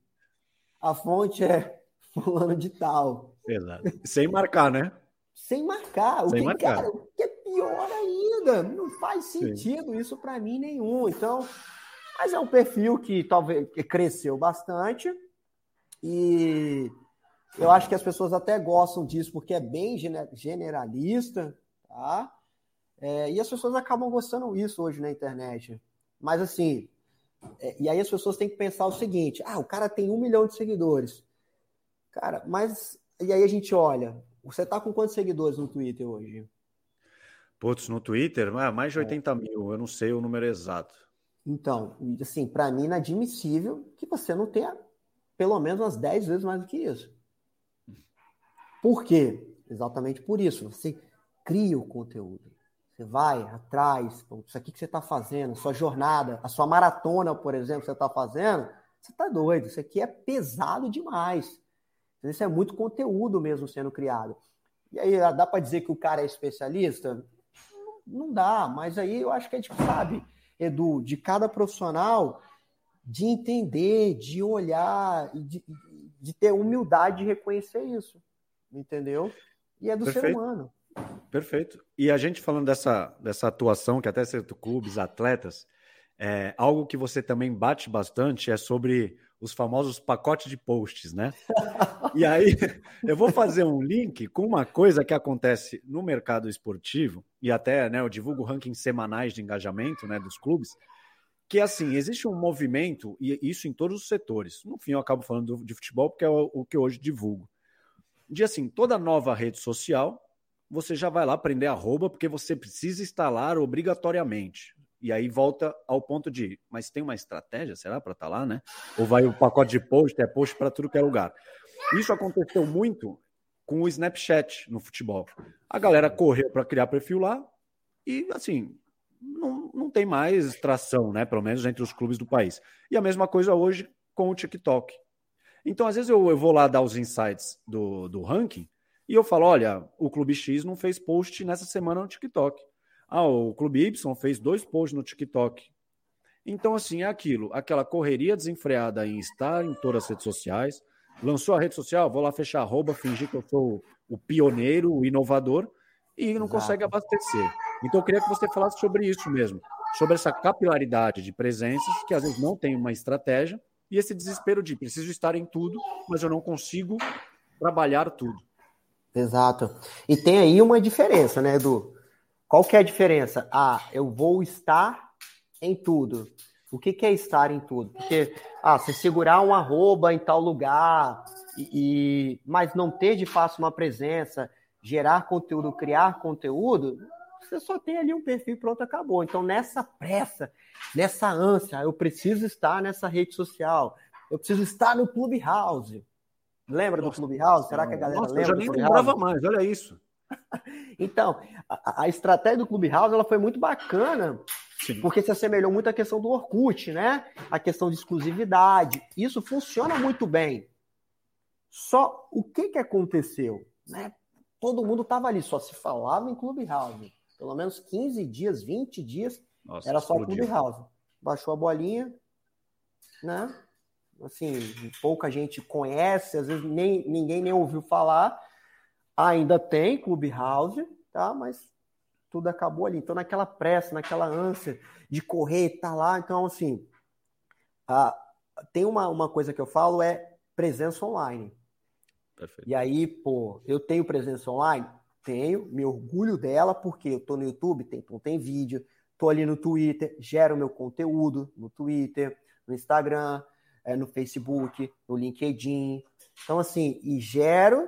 A fonte é fulano de tal. Exato. Sem marcar, né? Sem marcar. O Sem que, marcar. Cara, o que é pior ainda. Não faz sentido Sim. isso para mim nenhum. Então, mas é um perfil que talvez cresceu bastante. E eu acho que as pessoas até gostam disso porque é bem generalista, tá? É, e as pessoas acabam gostando disso hoje na internet. Mas assim, é, e aí as pessoas têm que pensar o seguinte: ah, o cara tem um milhão de seguidores. Cara, mas. E aí a gente olha, você tá com quantos seguidores no Twitter hoje? Putz, no Twitter, ah, mais de 80 é. mil, eu não sei o número exato. Então, assim, para mim é inadmissível que você não tenha pelo menos umas 10 vezes mais do que isso. Por quê? Exatamente por isso. Você cria o conteúdo. Você vai atrás, isso aqui que você está fazendo, sua jornada, a sua maratona, por exemplo, que você está fazendo, você está doido. Isso aqui é pesado demais. Isso é muito conteúdo mesmo sendo criado. E aí, dá para dizer que o cara é especialista? Não dá, mas aí eu acho que a gente sabe, Edu, de cada profissional, de entender, de olhar, de, de ter humildade de reconhecer isso. Entendeu? E é do Perfeito. ser humano. Perfeito. E a gente falando dessa, dessa atuação, que até certo clubes, atletas, é, algo que você também bate bastante é sobre os famosos pacotes de posts, né? E aí eu vou fazer um link com uma coisa que acontece no mercado esportivo, e até né, eu divulgo rankings semanais de engajamento né, dos clubes, que assim, existe um movimento, e isso em todos os setores. No fim, eu acabo falando de futebol porque é o, que eu hoje divulgo. De assim, toda nova rede social, você já vai lá prender arroba, porque você precisa instalar obrigatoriamente. E aí volta ao ponto de, mas tem uma estratégia, será, para estar tá lá, né? Ou vai o pacote de post, é post para tudo que é lugar. Isso aconteceu muito com o Snapchat no futebol. A galera correu para criar perfil lá e, assim, não, não tem mais tração, né? Pelo menos entre os clubes do país. E a mesma coisa hoje com o TikTok. Então, às vezes, eu, eu vou lá dar os insights do, do ranking e eu falo: olha, o Clube X não fez post nessa semana no TikTok. Ah, o Clube Y fez dois posts no TikTok. Então, assim, é aquilo, aquela correria desenfreada em estar em todas as redes sociais. Lançou a rede social, vou lá fechar arroba, fingir que eu sou o pioneiro, o inovador, e não Exato. consegue abastecer. Então, eu queria que você falasse sobre isso mesmo, sobre essa capilaridade de presenças, que às vezes não tem uma estratégia, e esse desespero de preciso estar em tudo, mas eu não consigo trabalhar tudo. Exato. E tem aí uma diferença, né, Edu? Qual que é a diferença? Ah, eu vou estar em tudo. O que, que é estar em tudo? Porque, ah, se segurar um arroba em tal lugar, e, e, mas não ter de fato uma presença, gerar conteúdo, criar conteúdo, você só tem ali um perfil pronto, acabou. Então, nessa pressa, nessa ânsia, eu preciso estar nessa rede social, eu preciso estar no Clubhouse. Lembra Nossa, do Clubhouse? Será que a galera Nossa, lembra? Eu já nem lembrava mais, olha isso. então, a, a, estratégia do Clubhouse ela foi muito bacana, Sim. porque se assemelhou muito à questão do Orkut, né? A questão de exclusividade. Isso funciona muito bem. Só o que, que aconteceu? Né? Todo mundo estava ali, só se falava em Clubhouse. Pelo menos 15 dias, 20 dias, Nossa, era só explodiu. Clubhouse. Baixou a bolinha, né? Assim, pouca gente conhece, às vezes nem, ninguém nem ouviu falar. Ainda tem Clubhouse, tá? Mas tudo acabou ali. Então, naquela pressa, naquela ânsia de correr, tá lá. Então, assim, a, tem uma, uma coisa que eu falo é presença online. Perfeito. E aí, pô, eu tenho presença online? Tenho, me orgulho dela, porque eu tô no YouTube, tem, tem vídeo, tô ali no Twitter, gero meu conteúdo no Twitter, no Instagram, é, no Facebook, no LinkedIn. Então, assim, e gero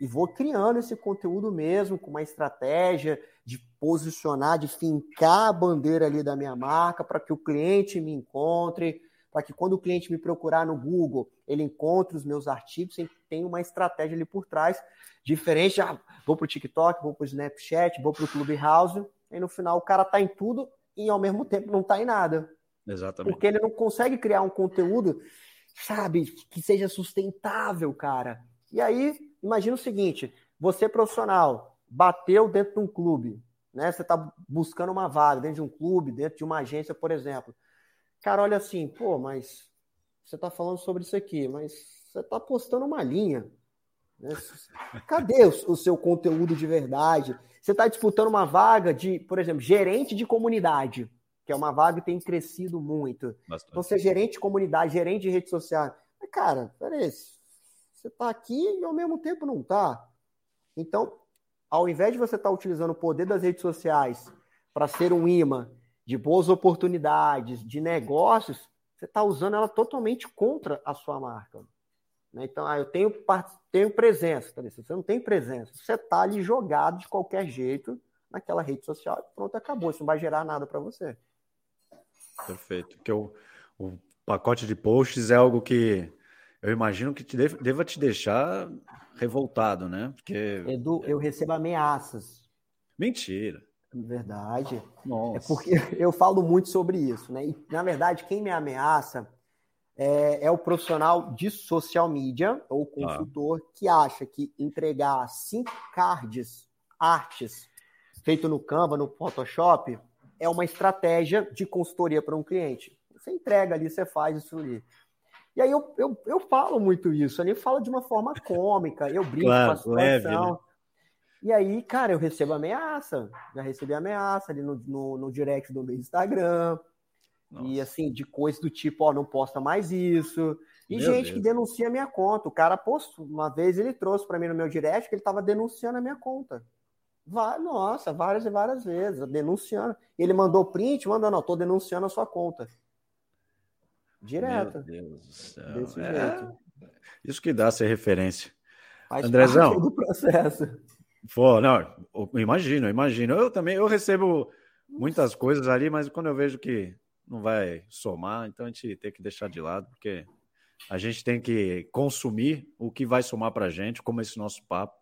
e vou criando esse conteúdo mesmo, com uma estratégia de posicionar, de fincar a bandeira ali da minha marca para que o cliente me encontre, para que quando o cliente me procurar no Google, ele encontre os meus artigos, tem uma estratégia ali por trás, diferente, ah, vou para o TikTok, vou para o Snapchat, vou para o Clubhouse, e no final o cara está em tudo e ao mesmo tempo não está em nada. Exatamente. Porque ele não consegue criar um conteúdo, sabe, que seja sustentável, cara. E aí, imagina o seguinte: você profissional bateu dentro de um clube, né? Você está buscando uma vaga dentro de um clube, dentro de uma agência, por exemplo. Cara, olha assim, pô, mas você está falando sobre isso aqui, mas você está postando uma linha. Né? Cadê o, o seu conteúdo de verdade? Você está disputando uma vaga de, por exemplo, gerente de comunidade, que é uma vaga que tem crescido muito. Bastante. Então, você é gerente de comunidade, gerente de rede social. Mas, cara, peraí, você está aqui e ao mesmo tempo não está. Então, ao invés de você estar tá utilizando o poder das redes sociais para ser um imã de boas oportunidades, de negócios, você está usando ela totalmente contra a sua marca. Né? Então, ah, eu tenho, tenho presença, tá você não tem presença, você está ali jogado de qualquer jeito naquela rede social, pronto, acabou, isso não vai gerar nada para você. Perfeito. Porque o, o pacote de posts é algo que eu imagino que te deva, deva te deixar revoltado, né? Porque... Edu, eu recebo ameaças. Mentira. Verdade. Nossa. É porque eu falo muito sobre isso, né? E, na verdade, quem me ameaça é, é o profissional de social media ou consultor ah. que acha que entregar cinco cards, artes, feito no Canva, no Photoshop, é uma estratégia de consultoria para um cliente. Você entrega ali, você faz isso ali. E aí eu, eu, eu falo muito isso, ali eu falo de uma forma cômica, eu brinco claro, com a situação. Leve, né? E aí, cara, eu recebo ameaça. Já recebi ameaça ali no, no, no direct do meu Instagram. Nossa. E assim, de coisas do tipo, ó, não posta mais isso. E meu gente Deus. que denuncia a minha conta. O cara postou, uma vez ele trouxe para mim no meu direct que ele estava denunciando a minha conta. Vai, nossa, várias e várias vezes, denunciando. Ele mandou print, mandando, não, tô denunciando a sua conta. Direto. Meu Deus do céu. Desse é... jeito. Isso que dá ser referência. Faz Andrezão. do processo. Pô, não, imagino, imagino. Eu também, eu recebo muitas coisas ali, mas quando eu vejo que não vai somar, então a gente tem que deixar de lado, porque a gente tem que consumir o que vai somar para a gente, como esse nosso papo.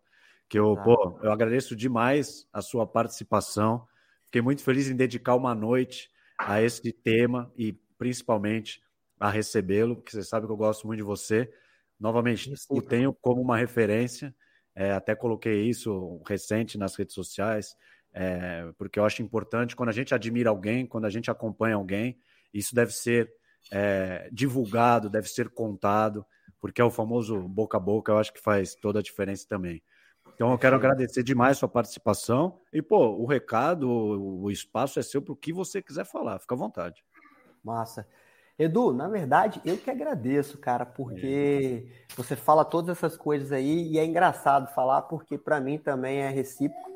Que eu, pô, eu agradeço demais a sua participação. Fiquei muito feliz em dedicar uma noite a esse tema e principalmente a recebê-lo, porque você sabe que eu gosto muito de você. Novamente, o tenho como uma referência. É, até coloquei isso recente nas redes sociais, é, porque eu acho importante quando a gente admira alguém, quando a gente acompanha alguém, isso deve ser é, divulgado, deve ser contado, porque é o famoso boca a boca, eu acho que faz toda a diferença também. Então eu quero agradecer demais sua participação e, pô, o recado, o espaço é seu para o que você quiser falar, fica à vontade. Massa. Edu, na verdade, eu que agradeço, cara, porque é. você fala todas essas coisas aí e é engraçado falar, porque para mim também é recíproco.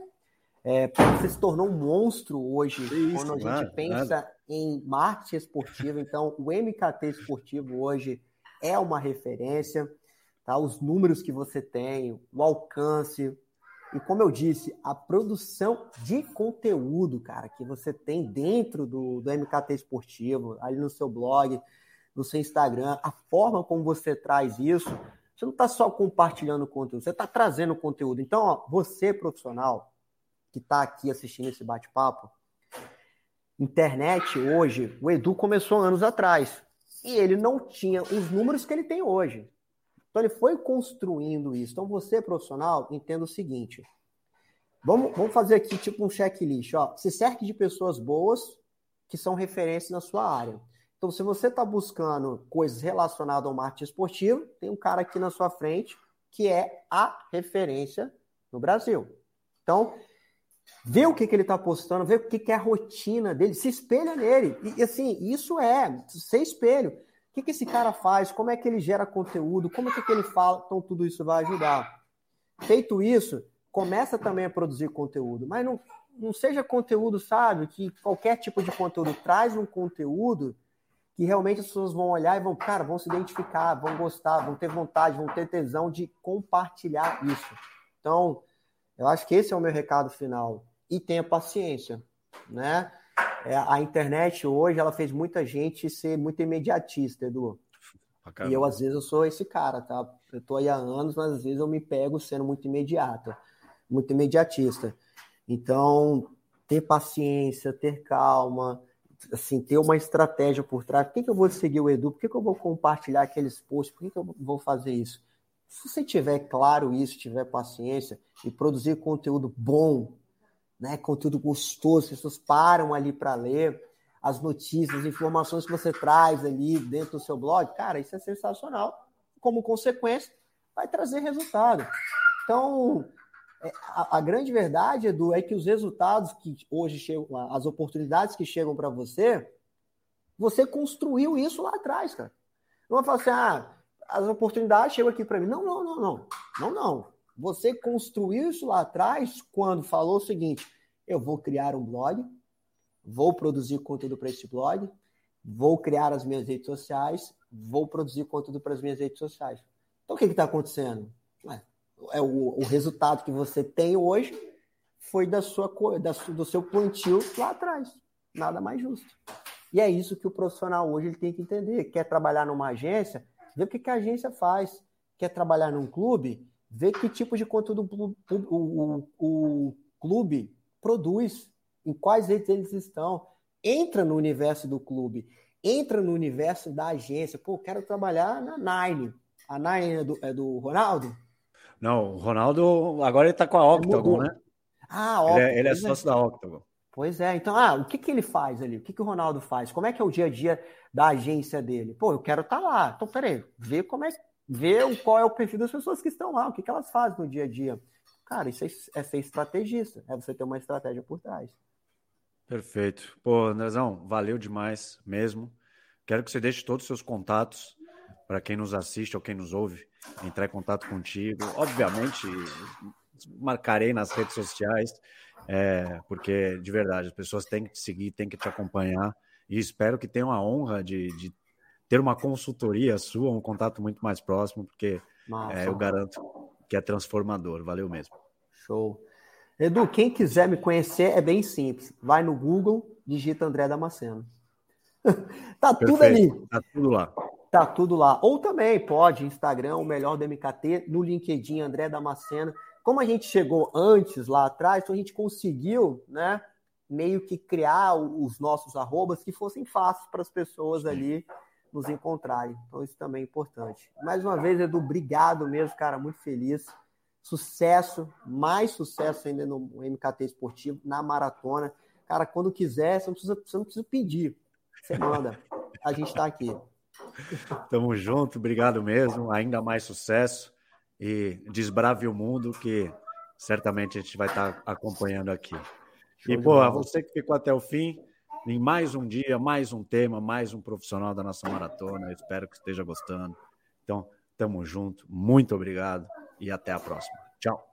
É, você se tornou um monstro hoje, Isso, quando a gente claro, pensa claro. em marketing esportivo. Então, o MKT esportivo hoje é uma referência, tá? Os números que você tem, o alcance, E como eu disse, a produção de conteúdo, cara, que você tem dentro do, do MKT Esportivo, ali no seu blog, no seu Instagram, a forma como você traz isso, você não está só compartilhando conteúdo, você está trazendo conteúdo. Então, ó, você, profissional, que está aqui assistindo esse bate-papo, internet hoje, o Edu começou anos atrás. E ele não tinha os números que ele tem hoje. Então ele foi construindo isso. Então você, profissional, entenda o seguinte. Vamos, vamos fazer aqui tipo um checklist. Ó. Se cerque de pessoas boas que são referências na sua área. Então, se você está buscando coisas relacionadas ao marketing esportivo, tem um cara aqui na sua frente que é a referência no Brasil. Então, vê o que, que ele está postando, vê o que, que é a rotina dele, se espelha nele. E assim, isso é ser espelho. O que, que esse cara faz? Como é que ele gera conteúdo? Como é que ele fala? Então, tudo isso vai ajudar. Feito isso, começa também a produzir conteúdo. Mas não, não seja conteúdo, sabe? Que qualquer tipo de conteúdo traz um conteúdo que realmente as pessoas vão olhar e vão, cara, vão se identificar, vão gostar, vão ter vontade, vão ter tesão de compartilhar isso. Então, eu acho que esse é o meu recado final. E tenha paciência, né? É, a internet hoje ela fez muita gente ser muito imediatista, Edu. E eu, às vezes, eu sou esse cara, tá? Eu tô aí há anos, mas às vezes eu me pego sendo muito imediato, muito imediatista. Então, ter paciência, ter calma, assim, ter uma estratégia por trás. Por que, que eu vou seguir o Edu? Por que, que eu vou compartilhar aqueles posts? Por que, que eu vou fazer isso? Se você tiver claro isso, tiver paciência e produzir conteúdo bom, né, conteúdo gostoso, as pessoas param ali para ler as notícias, as informações que você traz ali dentro do seu blog, cara, isso é sensacional. Como consequência, vai trazer resultado. Então, é, a, a, grande verdade, Edu, é que os resultados que hoje chegam, as oportunidades que chegam para você, você construiu isso lá atrás, cara. Não vai falar assim, ah, as oportunidades chegam aqui para mim. Não, não, não, não. Não, não. Você construiu isso lá atrás quando falou o seguinte: eu vou criar um blog, vou produzir conteúdo para esse blog, vou criar as minhas redes sociais, vou produzir conteúdo para as minhas redes sociais. Então o que está acontecendo? É, o, o, resultado que você tem hoje foi da sua, da, do seu plantio lá atrás. Nada mais justo. E é isso que o profissional hoje ele tem que entender. Quer trabalhar numa agência, vê o que, que a agência faz. Quer trabalhar num clube, vê que tipo de conteúdo o, o, o clube produz, em quais redes eles estão. Entra no universo do clube, entra no universo da agência. Pô, quero trabalhar na Nine. A Nine é do, é do Ronaldo? Não, o Ronaldo agora ele tá com a Octagon, né? Ah, Octagon. Ele é, ele é sócio é. da Octagon. Pois é, então, ah, o que, que ele faz ali? O que, que o Ronaldo faz? Como é que é o dia a dia da agência dele? Pô, eu quero estar tá lá. Então, peraí, vê como é, vê qual é o perfil das pessoas que estão lá, o que, que elas fazem no dia a dia. Cara, isso é, é ser estrategista, é você ter uma estratégia por trás. Perfeito. Pô, Andrezão, valeu demais mesmo. Quero que você deixe todos os seus contatos para quem nos assiste ou quem nos ouve entrar em contato contigo. Obviamente, marcarei nas redes sociais, é, porque de verdade as pessoas têm que te seguir, têm que te acompanhar e espero que tenham a honra de, de ter uma consultoria sua, um contato muito mais próximo, porque é, eu garanto que é transformador. Valeu mesmo. Show. Edu, quem quiser me conhecer é bem simples. Vai no Google, digita André Damasceno. tá Perfeito. tudo ali. Tá tudo lá. Tá tudo lá. Ou também pode, Instagram, o melhor do MKT, no LinkedIn, André Damasceno. Como a gente chegou antes lá atrás, então a gente conseguiu, né, meio que criar os nossos arrobas que fossem fáceis para as pessoas ali nos encontrarem. Então isso também é importante. Mais uma vez, Edu, obrigado mesmo, cara, muito feliz. Sucesso, mais sucesso ainda no MKT esportivo, na maratona. Cara, quando quiser, você não precisa, você não precisa pedir. Você manda. A gente está aqui. Tamo junto, obrigado mesmo. Ainda mais sucesso e desbrave o mundo que certamente a gente vai estar tá acompanhando aqui. Show e, boa, você que ficou até o fim, em mais um dia, mais um tema, mais um profissional da nossa maratona. Eu espero que esteja gostando. Então, tamo junto. Muito obrigado e até a próxima. Tchau.